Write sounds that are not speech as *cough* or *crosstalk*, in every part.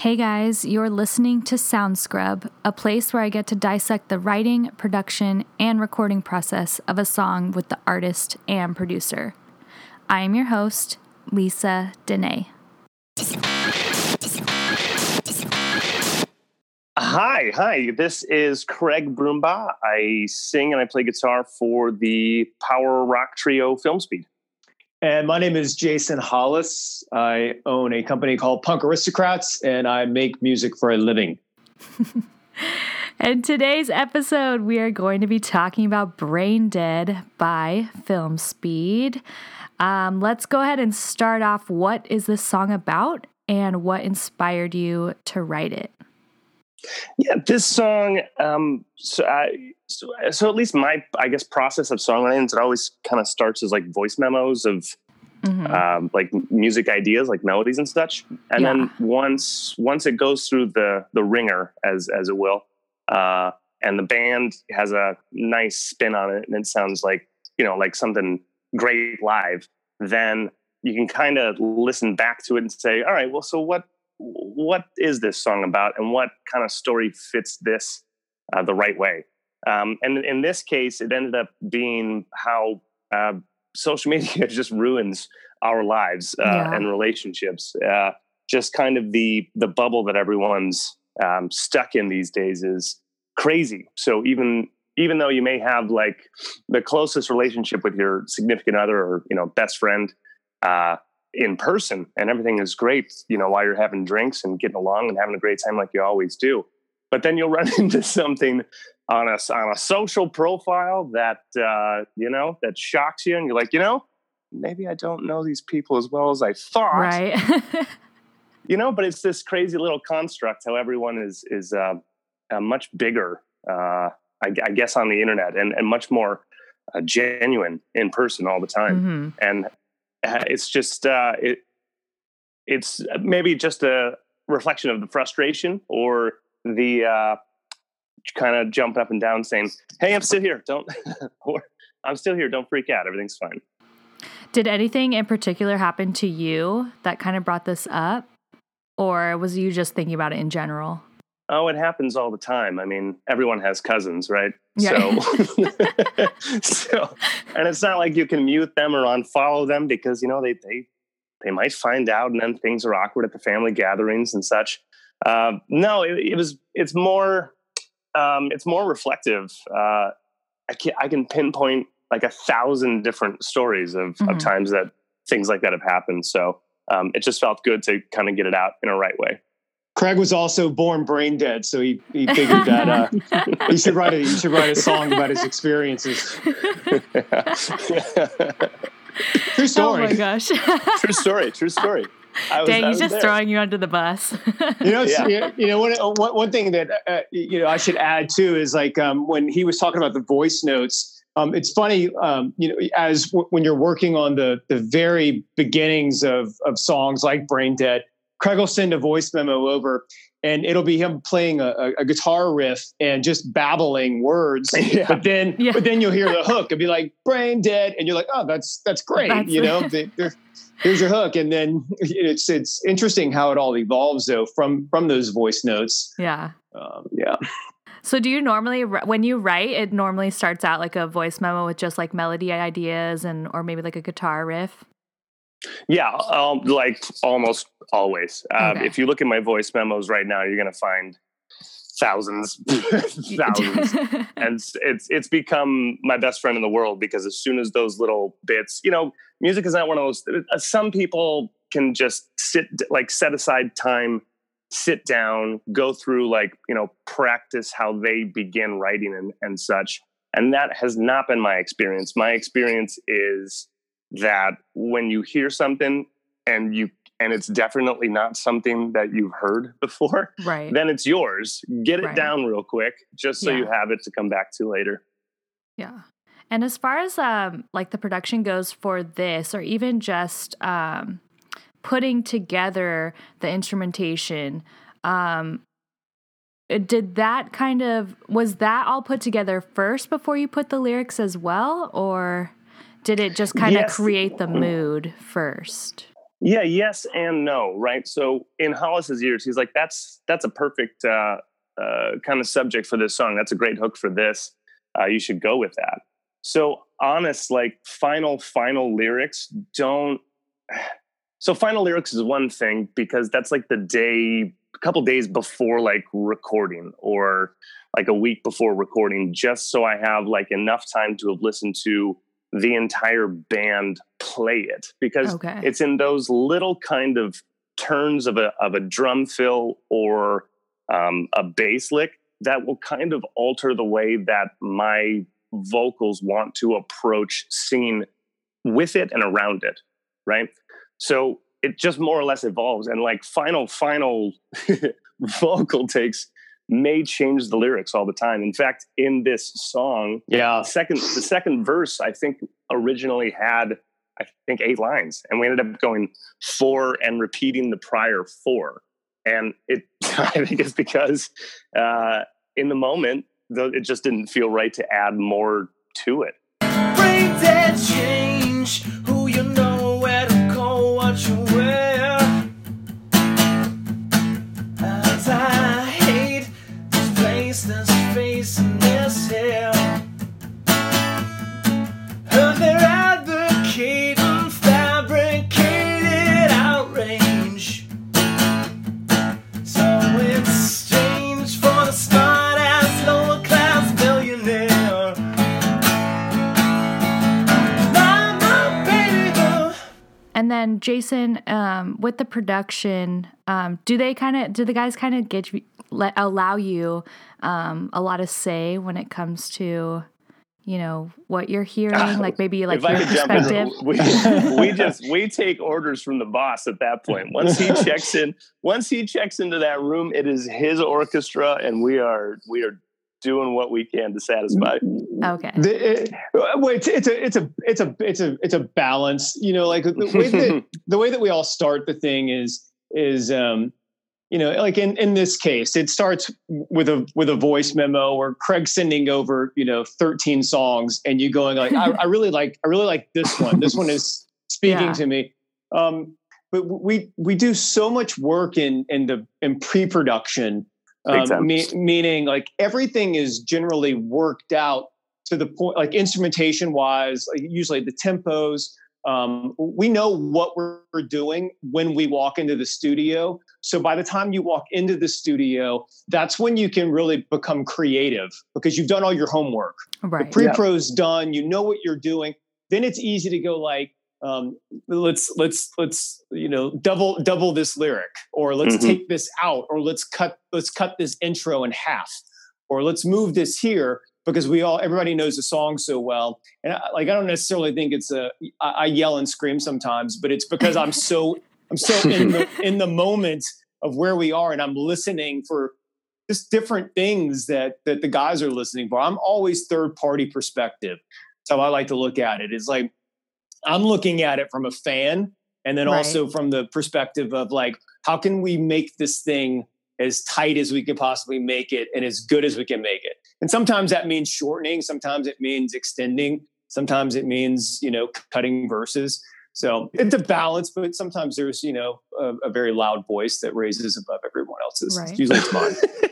Hey guys, you're listening to Sound Scrub, a place where I get to dissect the writing, production, and recording process of a song with the artist and producer. I am your host, Lisa Dene. Hi, hi. This is Craig Broomba. I sing and I play guitar for the power rock trio Film Speed. And my name is Jason Hollis. I own a company called Punk Aristocrats and I make music for a living. *laughs* In today's episode, we are going to be talking about Brain Dead by Film Speed. Um, let's go ahead and start off. What is this song about and what inspired you to write it? Yeah, this song. Um, so, I, so, so at least my, I guess, process of songwriting it always kind of starts as like voice memos of mm-hmm. um, like music ideas, like melodies and such. And yeah. then once once it goes through the the wringer, as as it will, uh, and the band has a nice spin on it, and it sounds like you know like something great live. Then you can kind of listen back to it and say, all right, well, so what what is this song about and what kind of story fits this uh, the right way um, and in this case it ended up being how uh, social *laughs* media just ruins our lives uh, yeah. and relationships uh, just kind of the the bubble that everyone's um, stuck in these days is crazy so even even though you may have like the closest relationship with your significant other or you know best friend uh, in person and everything is great, you know, while you're having drinks and getting along and having a great time like you always do. But then you'll *laughs* run into something on a, on a social profile that, uh, you know, that shocks you and you're like, you know, maybe I don't know these people as well as I thought. Right. *laughs* you know, but it's this crazy little construct how everyone is, is uh, uh, much bigger, uh, I, I, guess, on the internet and, and much more uh, genuine in person all the time. Mm-hmm. And it's just uh, it it's maybe just a reflection of the frustration or the uh, kind of jumping up and down saying, "Hey, I'm still here. Don't," *laughs* or "I'm still here. Don't freak out. Everything's fine." Did anything in particular happen to you that kind of brought this up, or was you just thinking about it in general? Oh, it happens all the time. I mean, everyone has cousins, right? Yeah. So, *laughs* *laughs* so, and it's not like you can mute them or unfollow them because you know they they they might find out, and then things are awkward at the family gatherings and such. Uh, no, it, it, was. It's more. Um, it's more reflective. Uh, I can I can pinpoint like a thousand different stories of, mm-hmm. of times that things like that have happened. So um, it just felt good to kind of get it out in a right way. Craig was also born brain dead, so he, he figured that uh, he should write a he should write a song about his experiences. *laughs* true story. Oh my gosh! *laughs* true story. True story. Was, Dang, he's just there. throwing you under the bus. you know, yeah. you know, one, one, one thing that uh, you know I should add too is like um, when he was talking about the voice notes. Um, it's funny, um, you know, as w- when you're working on the the very beginnings of of songs like Brain Dead, Craig will send a voice memo over and it'll be him playing a, a guitar riff and just babbling words. *laughs* Yeah. But then, yeah. but then you'll hear the *laughs* hook and be like "brain dead," and you're like, "Oh, that's that's great," that's you know. here's your hook, and then *laughs* it's it's interesting how it all evolves though from from those voice notes. Yeah, um, yeah. So, do you normally, when you write, it normally starts out like a voice memo with just like melody ideas and, or maybe like a guitar riff? Yeah, um, like almost always. Um, okay. If you look at my voice memos right now, you're going to find thousands, *laughs* thousands, *laughs* and it's it's become my best friend in the world because as soon as those little bits, you know, music is not one of those. Uh, some people can just sit, like, set aside time, sit down, go through, like, you know, practice how they begin writing and and such. And that has not been my experience. My experience is that when you hear something and you and it's definitely not something that you've heard *laughs* before, right. then it's yours. Get it right. down real quick just so yeah. you have it to come back to later. Yeah. And as far as um like the production goes for this or even just um putting together the instrumentation um did that kind of was that all put together first before you put the lyrics as well or did it just kind of yes. create the mood first? Yeah, yes and no, right? So in Hollis's ears, he's like, "That's that's a perfect uh, uh, kind of subject for this song. That's a great hook for this. Uh, you should go with that." So honest, like final final lyrics don't. *sighs* So final lyrics is one thing because that's like the day, a couple days before like recording, or like a week before recording, just so I have like enough time to have listened to the entire band play it because okay. it's in those little kind of turns of a of a drum fill or um, a bass lick that will kind of alter the way that my vocals want to approach singing with it and around it, right? So it just more or less evolves, and like final final *laughs* vocal takes may change the lyrics all the time. In fact, in this song, yeah, second the second verse I think originally had I think eight lines, and we ended up going four and repeating the prior four. And it *laughs* I think it's because uh, in the moment, though, it just didn't feel right to add more to it. And then Jason, um, with the production, um, do they kind of do the guys kind of get let allow you um, a lot of say when it comes to you know what you're hearing, like maybe like your perspective. In, we, we just we take orders from the boss at that point. Once he checks in, once he checks into that room, it is his orchestra, and we are we are doing what we can to satisfy. Okay. The, it, well, it's, it's a it's a it's a it's a it's a balance. You know, like the way that *laughs* the way that we all start the thing is is um you know like in in this case it starts with a with a voice memo or craig sending over you know 13 songs and you going like I, I really like i really like this one this one is speaking yeah. to me um but we we do so much work in in the in pre-production um, me, meaning like everything is generally worked out to the point like instrumentation wise like usually the tempos um, we know what we're doing when we walk into the studio. So by the time you walk into the studio that's when you can really become creative because you've done all your homework. Right. The pre-pro's yeah. done you know what you're doing. Then it's easy to go like um, let's let's let's you know double double this lyric or let's mm-hmm. take this out or let's cut let's cut this intro in half or let's move this here because we all everybody knows the song so well. And I, like i don't necessarily think it's a I, I yell and scream sometimes but it's because i'm so i'm so *laughs* in the in the moment of where we are and i'm listening for just different things that that the guys are listening for. I'm always third party perspective. That's how i like to look at it. It's like I'm looking at it from a fan and then right. also from the perspective of like how can we make this thing as tight as we can possibly make it and as good as we can make it and sometimes that means shortening sometimes it means extending sometimes it means you know cutting verses so it's a balance but sometimes there's you know a, a very loud voice that raises above everyone else's right. usually it's mine *laughs*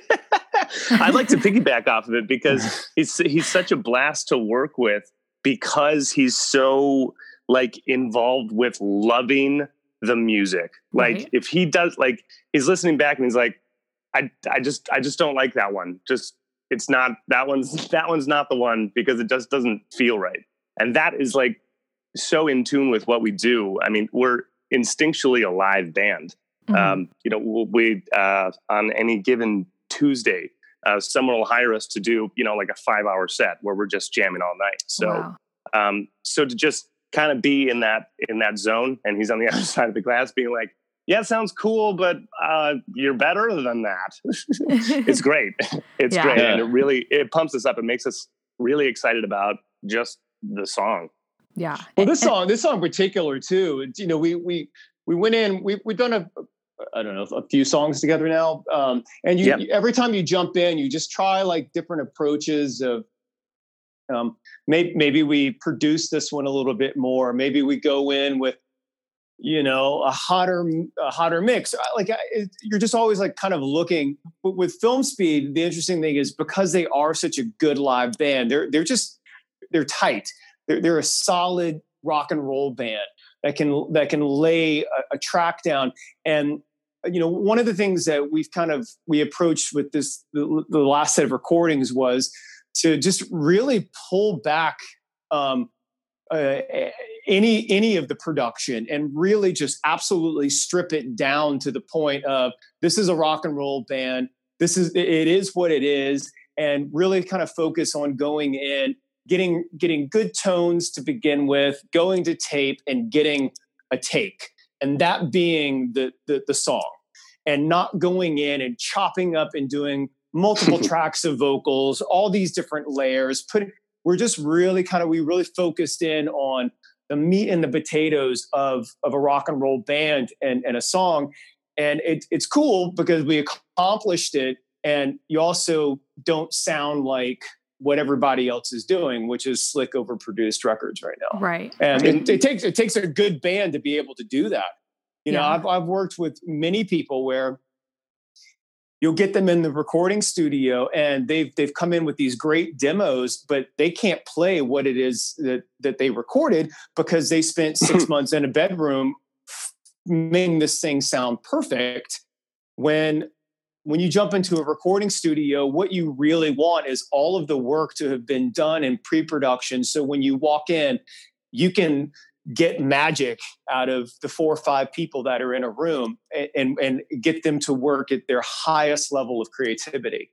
I'd like to piggyback off of it because he's he's such a blast to work with because he's so like involved with loving the music. Like right. if he does like he's listening back and he's like, I I just I just don't like that one. Just it's not that one's *laughs* that one's not the one because it just doesn't feel right. And that is like so in tune with what we do. I mean, we're instinctually a live band. Mm-hmm. Um, you know, we uh, on any given Tuesday, uh, someone will hire us to do you know like a five hour set where we're just jamming all night. So, wow. um, so to just kind of be in that in that zone and he's on the *laughs* other side of the glass being like yeah, it sounds cool, but uh, you're better than that. *laughs* it's great. It's yeah. great, yeah. and it really it pumps us up. It makes us really excited about just the song. Yeah. Well, this song, this song in particular too. You know, we we we went in. We we've done a I don't know a few songs together now, um, and you, yep. you every time you jump in, you just try like different approaches of um, maybe, maybe we produce this one a little bit more. Maybe we go in with you know a hotter a hotter mix. Like it, you're just always like kind of looking but with film speed the interesting thing is because they are such a good live band they're they're just they're tight. They're, they're a solid rock and roll band that can that can lay a, a track down. And you know one of the things that we've kind of we approached with this the, the last set of recordings was to just really pull back um, uh, any any of the production and really just absolutely strip it down to the point of this is a rock and roll band. This is it is what it is. And really kind of focus on going in getting getting good tones to begin with going to tape and getting a take. And that being the the, the song. And not going in and chopping up and doing multiple *laughs* tracks of vocals all these different layers putting we're just really kind of we really focused in on the meat and the potatoes of of a rock and roll band and, and a song. And it, it's cool because we accomplished it and you also don't sound like what everybody else is doing which is slick overproduced records right now. Right. And It, it, takes it takes a good band to be able to do that. You know I've, I've worked with many people where you'll get them in the recording studio and they've they've come in with these great demos but they can't play what it is that that they recorded because they spent *laughs* 6 months in a bedroom making this thing sound perfect. When when you jump into a recording studio what you really want is all of the work to have been done in pre-production. So when you walk in you can get magic out of the four or five people that are in a room and, and get them to work at their highest level of creativity.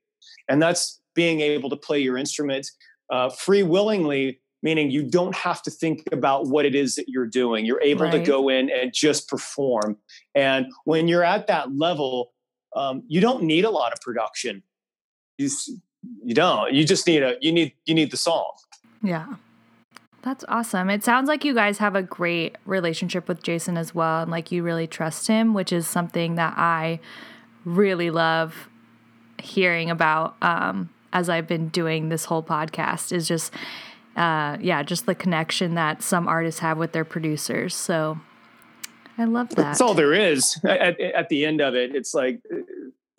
And that's being able to play your instrument uh, free willingly, meaning you don't have to think about what it is that you're doing. You're able right. to go in and just perform. And when you're at that level, um, you don't need a lot of production. You, you don't. You just need a you need you need the song. Yeah. That's awesome. It sounds like you guys have a great relationship with Jason as well, and like you really trust him, which is something that I really love hearing about um, as I've been doing this whole podcast. Is just, uh, yeah, just the connection that some artists have with their producers. So I love that. That's all there is. At, at the end of it, it's like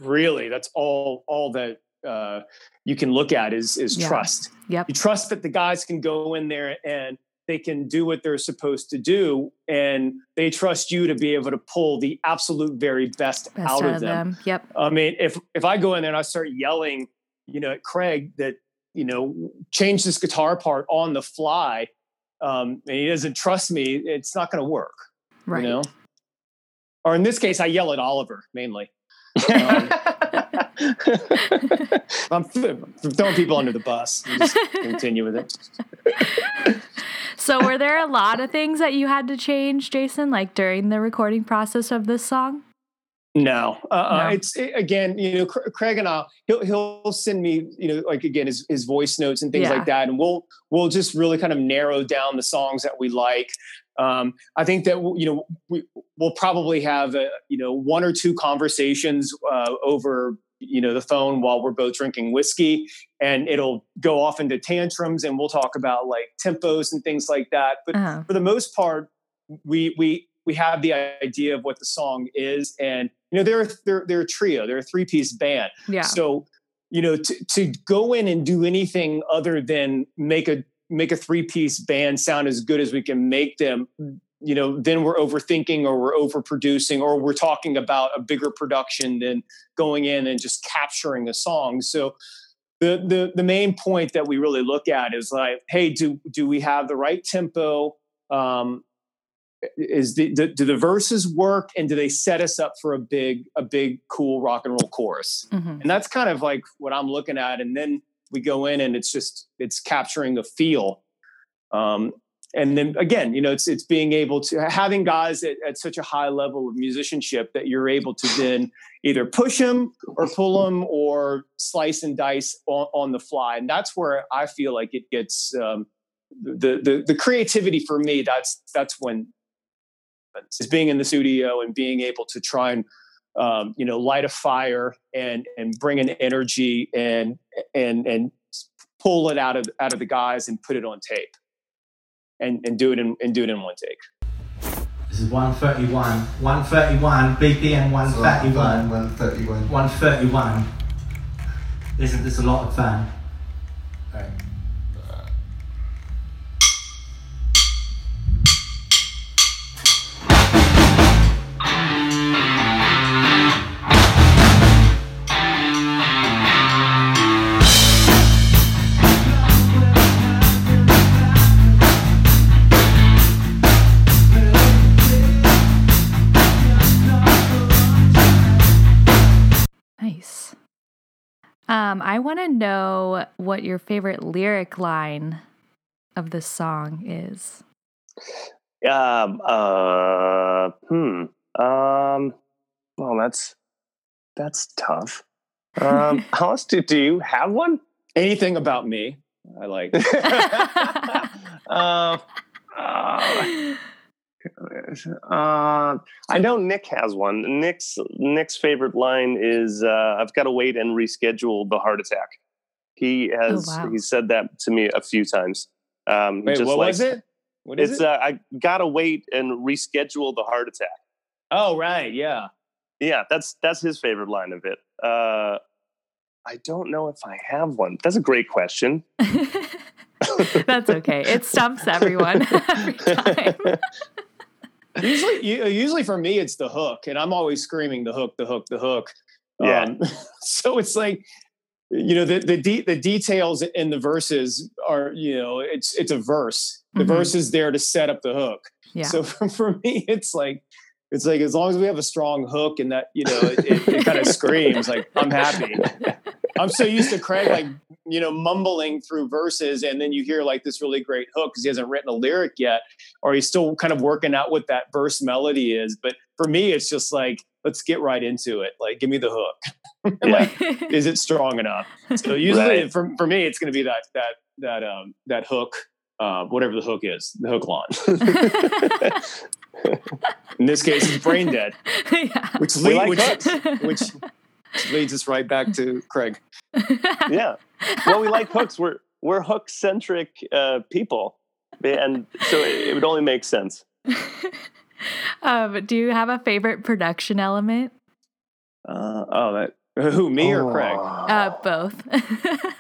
really that's all all that uh, you can look at is is yeah. trust. Yep. You trust that the guys can go in there and they can do what they're supposed to do, and they trust you to be able to pull the absolute very best, best out, of them. them. Yep. I mean, if if I go in there and I start yelling, you know, at Craig that you know change this guitar part on the fly, um, and he doesn't trust me, it's not going to work. Right. You know. Or in this case, I yell at Oliver mainly. *laughs* Um, *laughs* I'm throwing people under the bus. Just continue with it. *laughs* so, were there a lot of things that you had to change, Jason, like during the recording process of this song? No, uh, no. it's it, again, you know, Craig and I, he'll he'll send me, you know, like again his his voice notes and things yeah. like that, and we'll we'll just really kind of narrow down the songs that we like. Um, I think that you know we, will probably have a, you know one or two conversations uh, over you know the phone while we're both drinking whiskey, and it'll go off into tantrums, and we'll talk about like tempos and things like that. But uh-huh. for the most part, we we we have the idea of what the song is, and you know they're they're they're a trio, they're a three piece band. Yeah. So you know to to go in and do anything other than make a make a three piece band sound as good as we can make them you know then we're overthinking or we're overproducing or we're talking about a bigger production than going in and just capturing a song. So the the the main point that we really look at is like hey do do we have the right tempo? Um is the, the, do the verses work and do they set us up for a big a big cool rock and roll chorus? Mm-hmm. and that's kind of like what i'm looking at. And then we go in and it's just it's capturing the feel. Um, and then again you know it's it's being able to having guys at, at, such a high level of musicianship that you're able to then either push them or pull them or slice and dice on, on the fly. And that's where i feel like it gets um, the, the the creativity for me that's that's when is being in the studio and being able to try and um, you know light a fire and and bring an energy and and and pull it out of out of the guys and put it on tape and and do it in and do it in one take This is 131. 131, BPM 131. 131. 131. Isn't this a lot of fun? And, Um, I want to know what your favorite lyric line of the song is. Um, uh, hmm. Um, well, that's that's tough. Um, *laughs* Hollis, do, do you have one? Anything about me, I like. *laughs* *laughs* uh, uh, uh, I know Nick has one. Nick's Nick's favorite line is uh, "I've got to wait and reschedule the heart attack." He has wow. he said that to me a few times. Um, Wait, just what likes- was it? What is It's it? uh, I gotta wait and reschedule the heart attack. oh, right. Yeah. Yeah, that's that's his favorite line of it. Uh, I don't know if I have one. That's a great question. *laughs* *laughs* That's okay. It stumps everyone *laughs* every time. Usually, usually for me, it's the hook, and I'm always screaming the hook, the hook, the hook. Yeah. Um, *laughs* so it's like, you know, the the de- the details in the verses are, you know, it's it's a verse. The Mhm. verse is there to set up the hook. Yeah. So *laughs* for, for me, it's like. It's like as long as we have a strong hook and that you know it, it, it kind of *laughs* screams like I'm happy. I'm so used to Craig like you know mumbling through verses, and then you hear like this really great hook because he hasn't written a lyric yet, or he's still kind of working out what that verse melody is. But for me, it's just like let's get right into it. Like give me the hook. *laughs* Like is it strong enough? So *laughs* usually Right. for for me, it's going to be that that that um that hook. Uh, whatever the hook is, the hook line. *laughs* In this case, it's brain dead, yeah. which We lead, like which, hooks. which *laughs* leads us right back to Craig. yeah. Well, we like hooks. We're we're hook centric uh, people, and so it, it would only make sense. *laughs* um, do you have a favorite production element? Uh, oh, that who me or Craig? Uh, both. *laughs*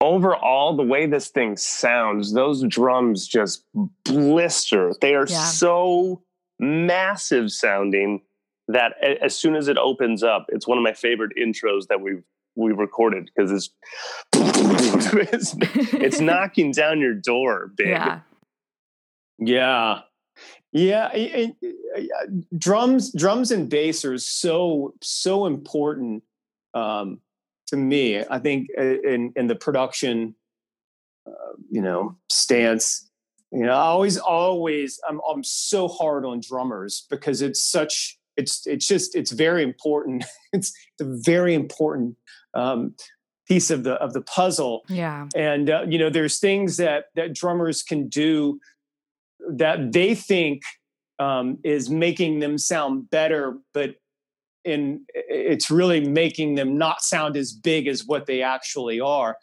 Overall, the way this thing sounds, those drums just blister. They are Yeah. so massive sounding that a- as soon as it opens up, it's one of my favorite intros that we've we've recorded because it's *laughs* it's, it's *laughs* knocking down your door big. yeah. Yeah, yeah. it- it- drums, drums, and bass are so so important um, to me. I think uh, in in the production, uh, you know, stance. You know, I always, always, I'm I'm so hard on drummers because it's such. It's it's just it's very important. *laughs* It's a very important um, piece of the of the puzzle Yeah. and uh, you know there's things that that drummers can do that they think um, is making them sound better but in it's really making them not sound as big as what they actually are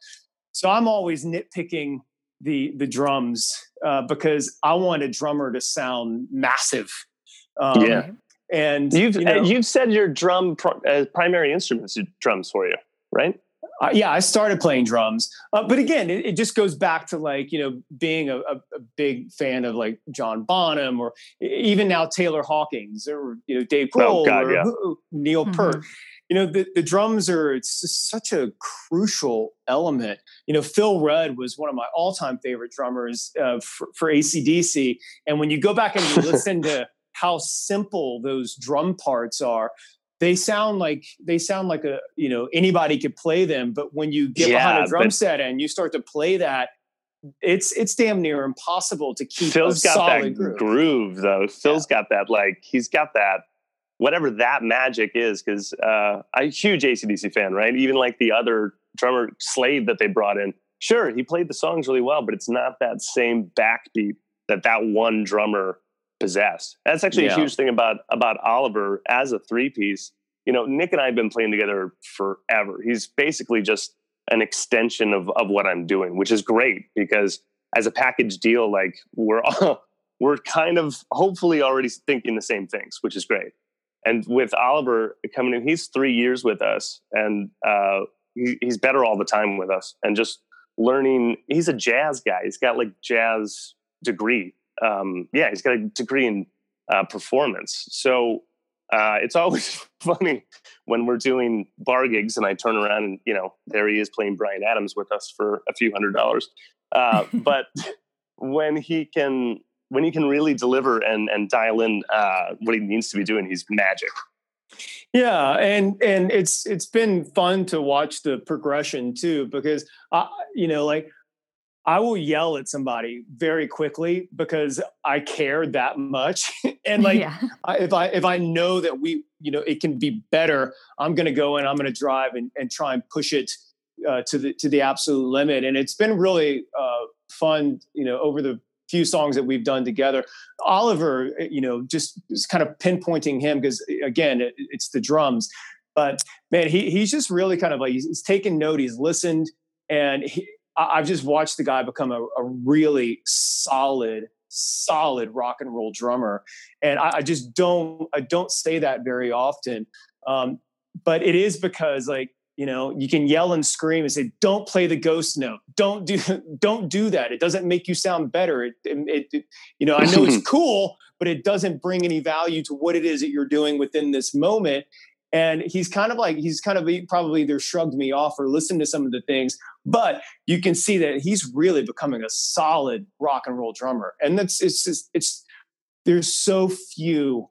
so i'm always nitpicking the the drums uh, because i want a drummer to sound massive um, Yeah. And You've you know, uh, you've said your drum pro- uh, primary instruments are drums for you, right? Uh, yeah, I started playing drums, uh, but again, it, it just goes back to like you know being a, a, a big fan of like John Bonham or even now Taylor Hawkins or you know Dave Oh, Grohl God, or yeah. who- Neil Mhm. Peart. You know the, the drums are it's such a crucial element. You know Phil Rudd was one of my all time favorite drummers uh, for, for ACDC, and when you go back and you *laughs* listen to how simple those drum parts are they sound like they sound like a you know anybody could play them but when you get behind a drum but- set and you start to play that it's it's damn near impossible to keep Phil's got that groove. groove. though. Phil's got that like he's got that whatever that magic is. Because uh, I'm a huge ACDC fan, right? Even like the other drummer Slade that they brought in. Sure, he played the songs really well, but it's not that same backbeat that that one drummer possessed. That's actually Yeah. a huge thing about about Oliver as a three piece. You know, Nick and I have been playing together forever. He's basically just an extension of of what I'm doing, which is great because as a package deal, like we're all *laughs* we're kind of hopefully already thinking the same things, which is great. And with Oliver coming in, he's three years with us, and uh, he, he's better all the time with us, and just learning. He's a jazz guy. He's got like jazz degree. Um, yeah, he's got a degree in uh, performance. So uh, it's *laughs* always funny when we're doing bar gigs and I turn around and you know there he is playing Bryan Adams with us for a few hundred dollars. Uh, *laughs* but when he can when he can really deliver and and dial in uh, what he needs to be doing, he's magic. Yeah, and and it's it's been fun to watch the progression too because I you know like I will yell at somebody very quickly because I care that much. *laughs* and like yeah. I, if I if I know that we you know it can be better, I'm going to go and I'm going to drive and, and try and push it uh, to the to the absolute limit. And it's been really uh, fun, you know, over the few songs that we've done together. Oliver, eh, you know, just, just kind of pinpointing him because eh, again, it, it's the drums. But man, he he's just really kind of like he's, he's taken note. He's listened, and he, I've just watched the guy become a, a really solid, solid rock and roll drummer, and I, I just don't I don't say that very often. Um, but it is because like you know you can yell and scream and say don't play the ghost note. Don't do *laughs* don't do that. It doesn't make you sound better. It, it, it, you know i know it's *laughs* cool but it doesn't bring any value to what it is that you're doing within this moment and he's kind of like he's kind of probably either shrugged me off or listened to some of the things but you can see that he's really becoming a solid rock and roll drummer. And that's it's just it's there's so few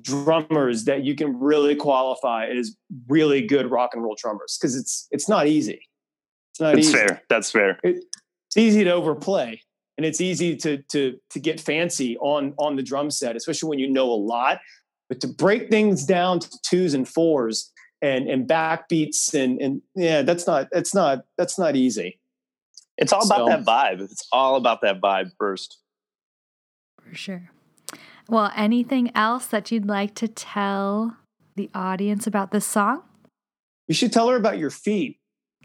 drummers that you can really qualify as really good rock and roll drummers because it's it's not easy. It's not that's easy. fair. That's fair. It, it's easy to overplay and it's easy to to to get fancy on on the drum set especially when you know a lot but to break things down to twos and fours and and backbeats and and yeah, that's not that's not that's not easy. It's all so. about that vibe. It's all about that vibe first. For sure. Well, anything else that you'd like to tell the audience about this song? You should tell her about your feet. *laughs* *laughs*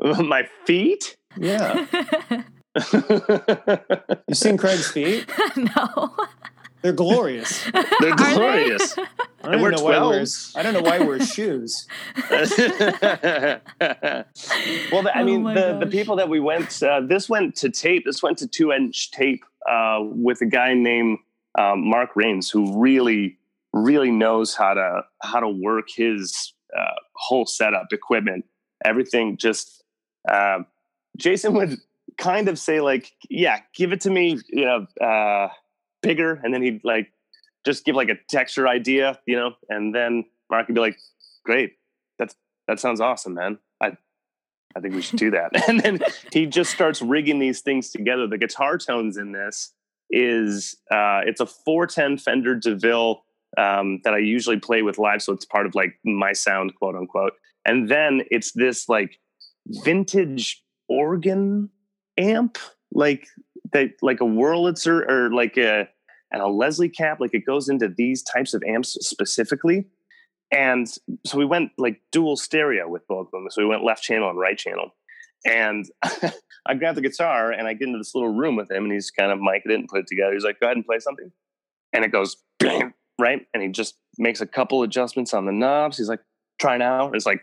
My feet? Yeah. *laughs* you seen *laughs* Craig's feet? no. They're glorious. They're glorious. *laughs* They? I don't, know why wears, I don't know why he wears shoes. *laughs* well, the, I mean, oh the, the people that we went, uh, this went to tape. This went to two inch tape uh, with a guy named um, Mark Rains, who really, really knows how to how to work his uh, whole setup, equipment, everything. Just uh, Jason would kind of say like, yeah, give it to me, you know, uh, bigger. And then he'd like, just give like a texture idea, you know, and then Mark would be like, great. That's, that sounds awesome, man. I, I think we should do that. *laughs* and then he just starts rigging these things together. The guitar tones in this is, uh, it's a 410 Fender DeVille um, that I usually play with live. So it's part of like my sound, quote unquote. And then it's this like vintage organ amp like that like a Wurlitzer or like a and a Leslie cab like it goes into these types of amps specifically. And so we went like dual stereo with both of them. So we went left channel and right channel. And *laughs* I grabbed the guitar and I get into this little room with him and he's kind of mic'd it and put it together. He's like go ahead and play something. And it goes right? And he just makes a couple adjustments on the knobs. He's like try now. It's like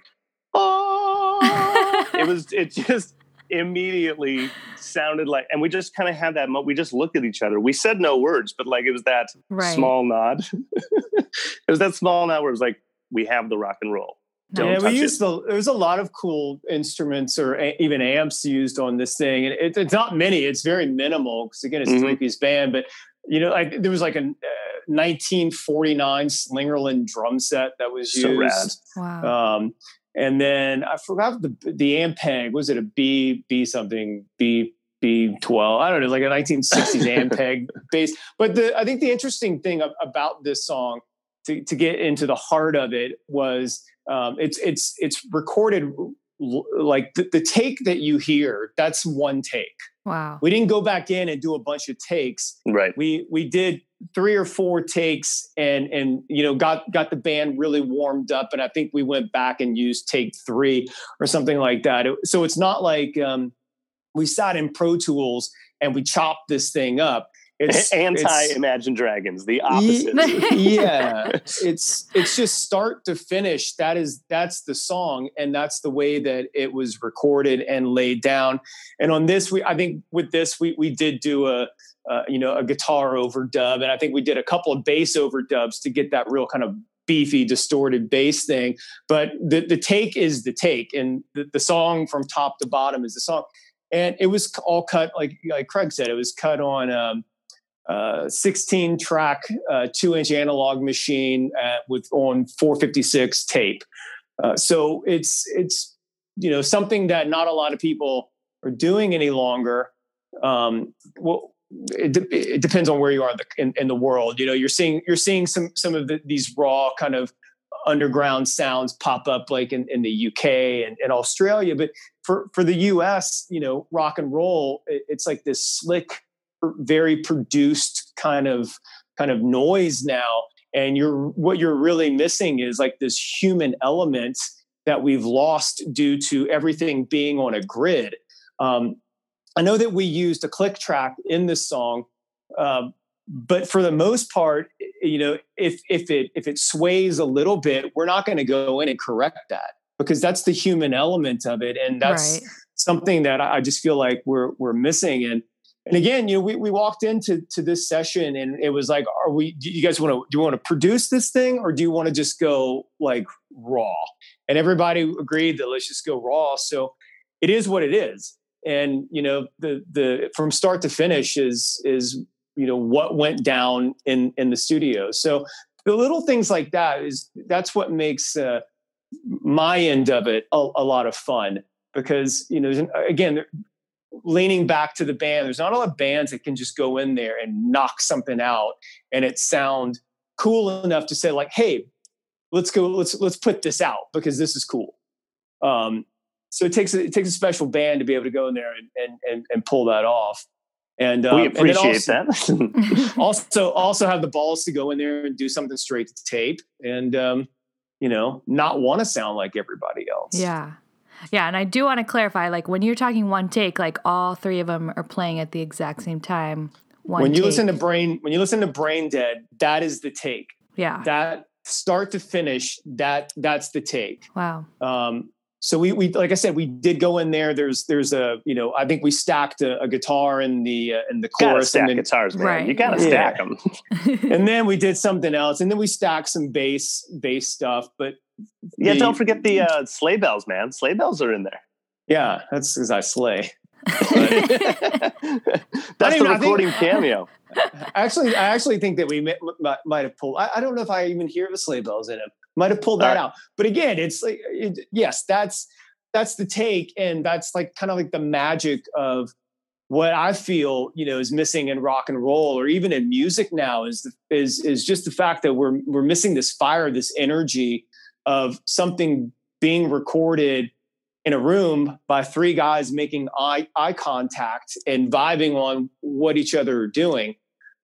oh *laughs* it was it just immediately sounded like, and we just kind of had that. Mo- we just looked at each other. We said no words, but like it was that right. small nod. *laughs* it was that small nod where it was like, we have the rock and roll. Don't yeah, we used it. the. There was a lot of cool instruments or a, even amps used on this thing, and it, it's not many. It's very minimal because again, it's mm-hmm. three piece band. But you know, like there was like a uh, 1949 Slingerland drum set that was so used. Rad. Wow. Um, and then I forgot the the Ampeg. Was it a B B something B B twelve? I don't know, like a 1960s *laughs* Ampeg bass. But the I think the interesting thing about this song to to get into the heart of it was um, it's it's it's recorded like the, the take that you hear. That's one take. Wow. We didn't go back in and do a bunch of takes. Right. We we did three or four takes and and you know got got the band really warmed up and I think we went back and used take 3 or something like that. It, so it's not like um we sat in Pro Tools and we chopped this thing up. It's *laughs* anti Imagine Dragons, the opposite. *laughs* yeah, *laughs* it's it's just start to finish. That is that's the song, and that's the way that it was recorded and laid down. And on this, we I think with this we we did do a uh, you know a guitar overdub, and I think we did a couple of bass overdubs to get that real kind of beefy distorted bass thing but the the take is the take and the, the song from top to bottom is the song and it was all cut like like craig said it was cut on um, uh, 16 track uh, two inch analog machine at, with on 456 tape. Uh, so it's it's you know something that not a lot of people are doing any longer. Um, well it, de- it, depends on where you are in the, in, in, the world. You know you're seeing you're seeing some some of the, these raw kind of underground sounds pop up like in, in the uk and, and australia. But for for the us you know rock and roll it, it's like this slick very produced kind of kind of noise now. And you're what you're really missing is like this human element that we've lost due to everything being on a grid. Um, i know that we used a click track in this song um, but for the most part you know if if it if it sways a little bit we're not going to go in and correct that because that's the human element of it. And that's right. something that i just feel like we're we're missing. And and again, you know, we, we walked into to this session and it was like, are we, do you guys want to, do you want to produce this thing or do you want to just go like raw? And everybody agreed that let's just go raw. So it is what it is. And, you know, the, the, from start to finish is, is, you know, what went down in, in the studio. So the little things like that is, that's what makes uh, my end of it a, a lot of fun because, you know, again, leaning back to the band, there's not a lot of bands that can just go in there and knock something out and it sound cool enough to say like, hey, let's go, let's let's put this out because this is cool. Um, so it takes a, it takes a special band to be able to go in there and and and, and pull that off. And um, we appreciate and also, that. *laughs* *laughs* also, also have the balls to go in there and do something straight to tape, and um, you know, not want to sound like everybody else. Yeah, yeah, and I do want to clarify like when you're talking one take, like all three of them are playing at the exact same time. when you take. listen to Brain when you listen to Brain Dead, that is the take. Yeah. That start to finish, that that's the take. Wow. Um so we, we like I said, we did go in there. There's there's a you know I think we stacked a, a guitar in the uh, in the chorus. Stack and then, guitars, man. Right. You gotta yeah. stack them. *laughs* and then we did something else, and then we stacked some bass bass stuff. But yeah, the, don't forget the uh, sleigh bells, man. Sleigh bells are in there. Yeah, that's because I slay. *laughs* that's the recording think, cameo. *laughs* Actually, I actually think that we might, might have pulled. I, I, don't know if I even hear the sleigh bells in it. Might have pulled that right. out. But again, it's like it, yes, that's that's the take, and that's like kind of like the magic of what I feel, you know, is missing in rock and roll or even in music now is is is just the fact that we're we're missing this fire, this energy of something being recorded in a room by three guys making eye, eye contact and vibing on what each other are doing.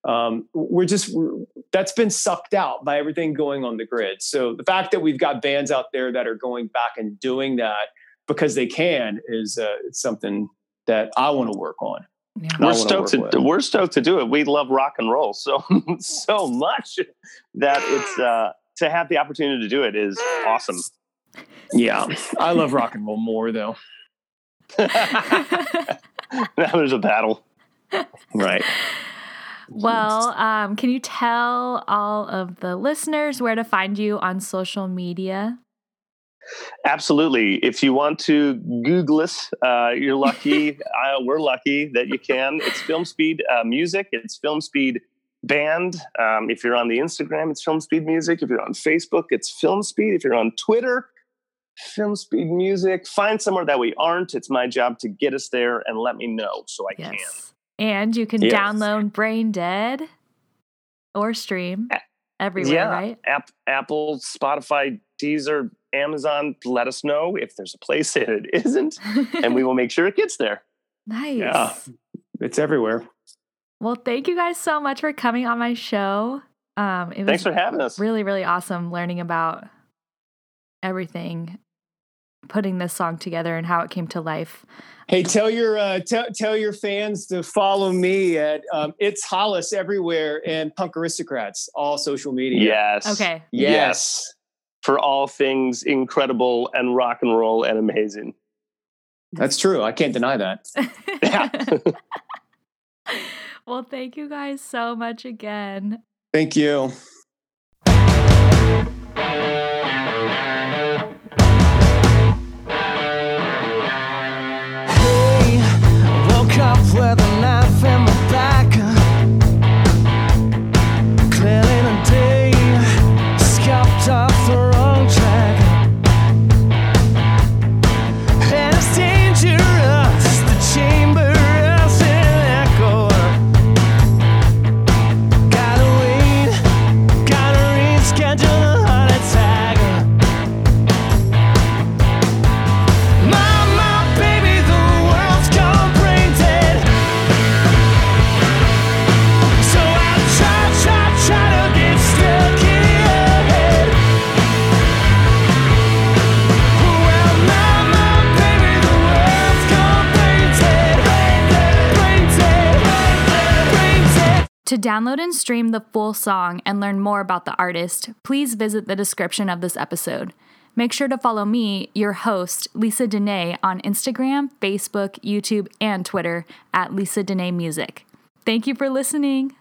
Um, we're just we're, that's been sucked out by everything going on the grid. So the fact that we've got bands out there that are going back and doing that because they can is uh, something that I want to work on. Yeah. We're stoked to, to we're stoked to do it. We love rock and roll so *laughs* so much that it's uh, to have the opportunity to do it is awesome. Yeah, I love rock and roll more though. *laughs* *laughs* now there's a battle, right? Well, um, can you tell all of the listeners where to find you on social media? Absolutely. If you want to Google us, uh, you're lucky. *laughs* we're lucky that you can. It's Film Speed uh, Music. It's Film Speed band. Um, if you're on the Instagram, it's Film Speed Music. If you're on Facebook, it's Film Speed. If you're on Twitter, Film Speed Music. Find somewhere that we aren't. It's my job to get us there and let me know so I yes. can. And you can yes. download Brain Dead or stream everywhere, yeah. right? App, Apple, Spotify, Deezer, Amazon. Let us know if there's a place *laughs* that it isn't, and we will make sure it gets there. *laughs* Nice. Yeah, it's everywhere. Well, thank you guys so much for coming on my show. Um, it Thanks for having us. Really, really awesome learning about everything putting this song together and how it came to life. Hey, tell your uh, tell tell your fans to follow me at um, it's Hollis everywhere and Punk Aristocrats, all social media. Yes. Okay. Yes. For all things incredible and rock and roll and amazing. That's true. I can't deny that. *laughs* Well, thank you guys so much again. Thank you. Download and stream the full song and learn more about the artist, please visit the description of this episode. Make sure to follow me, your host, Lisa Dene, on Instagram, Facebook, YouTube, and Twitter at Lisa Dene Music. Thank you for listening.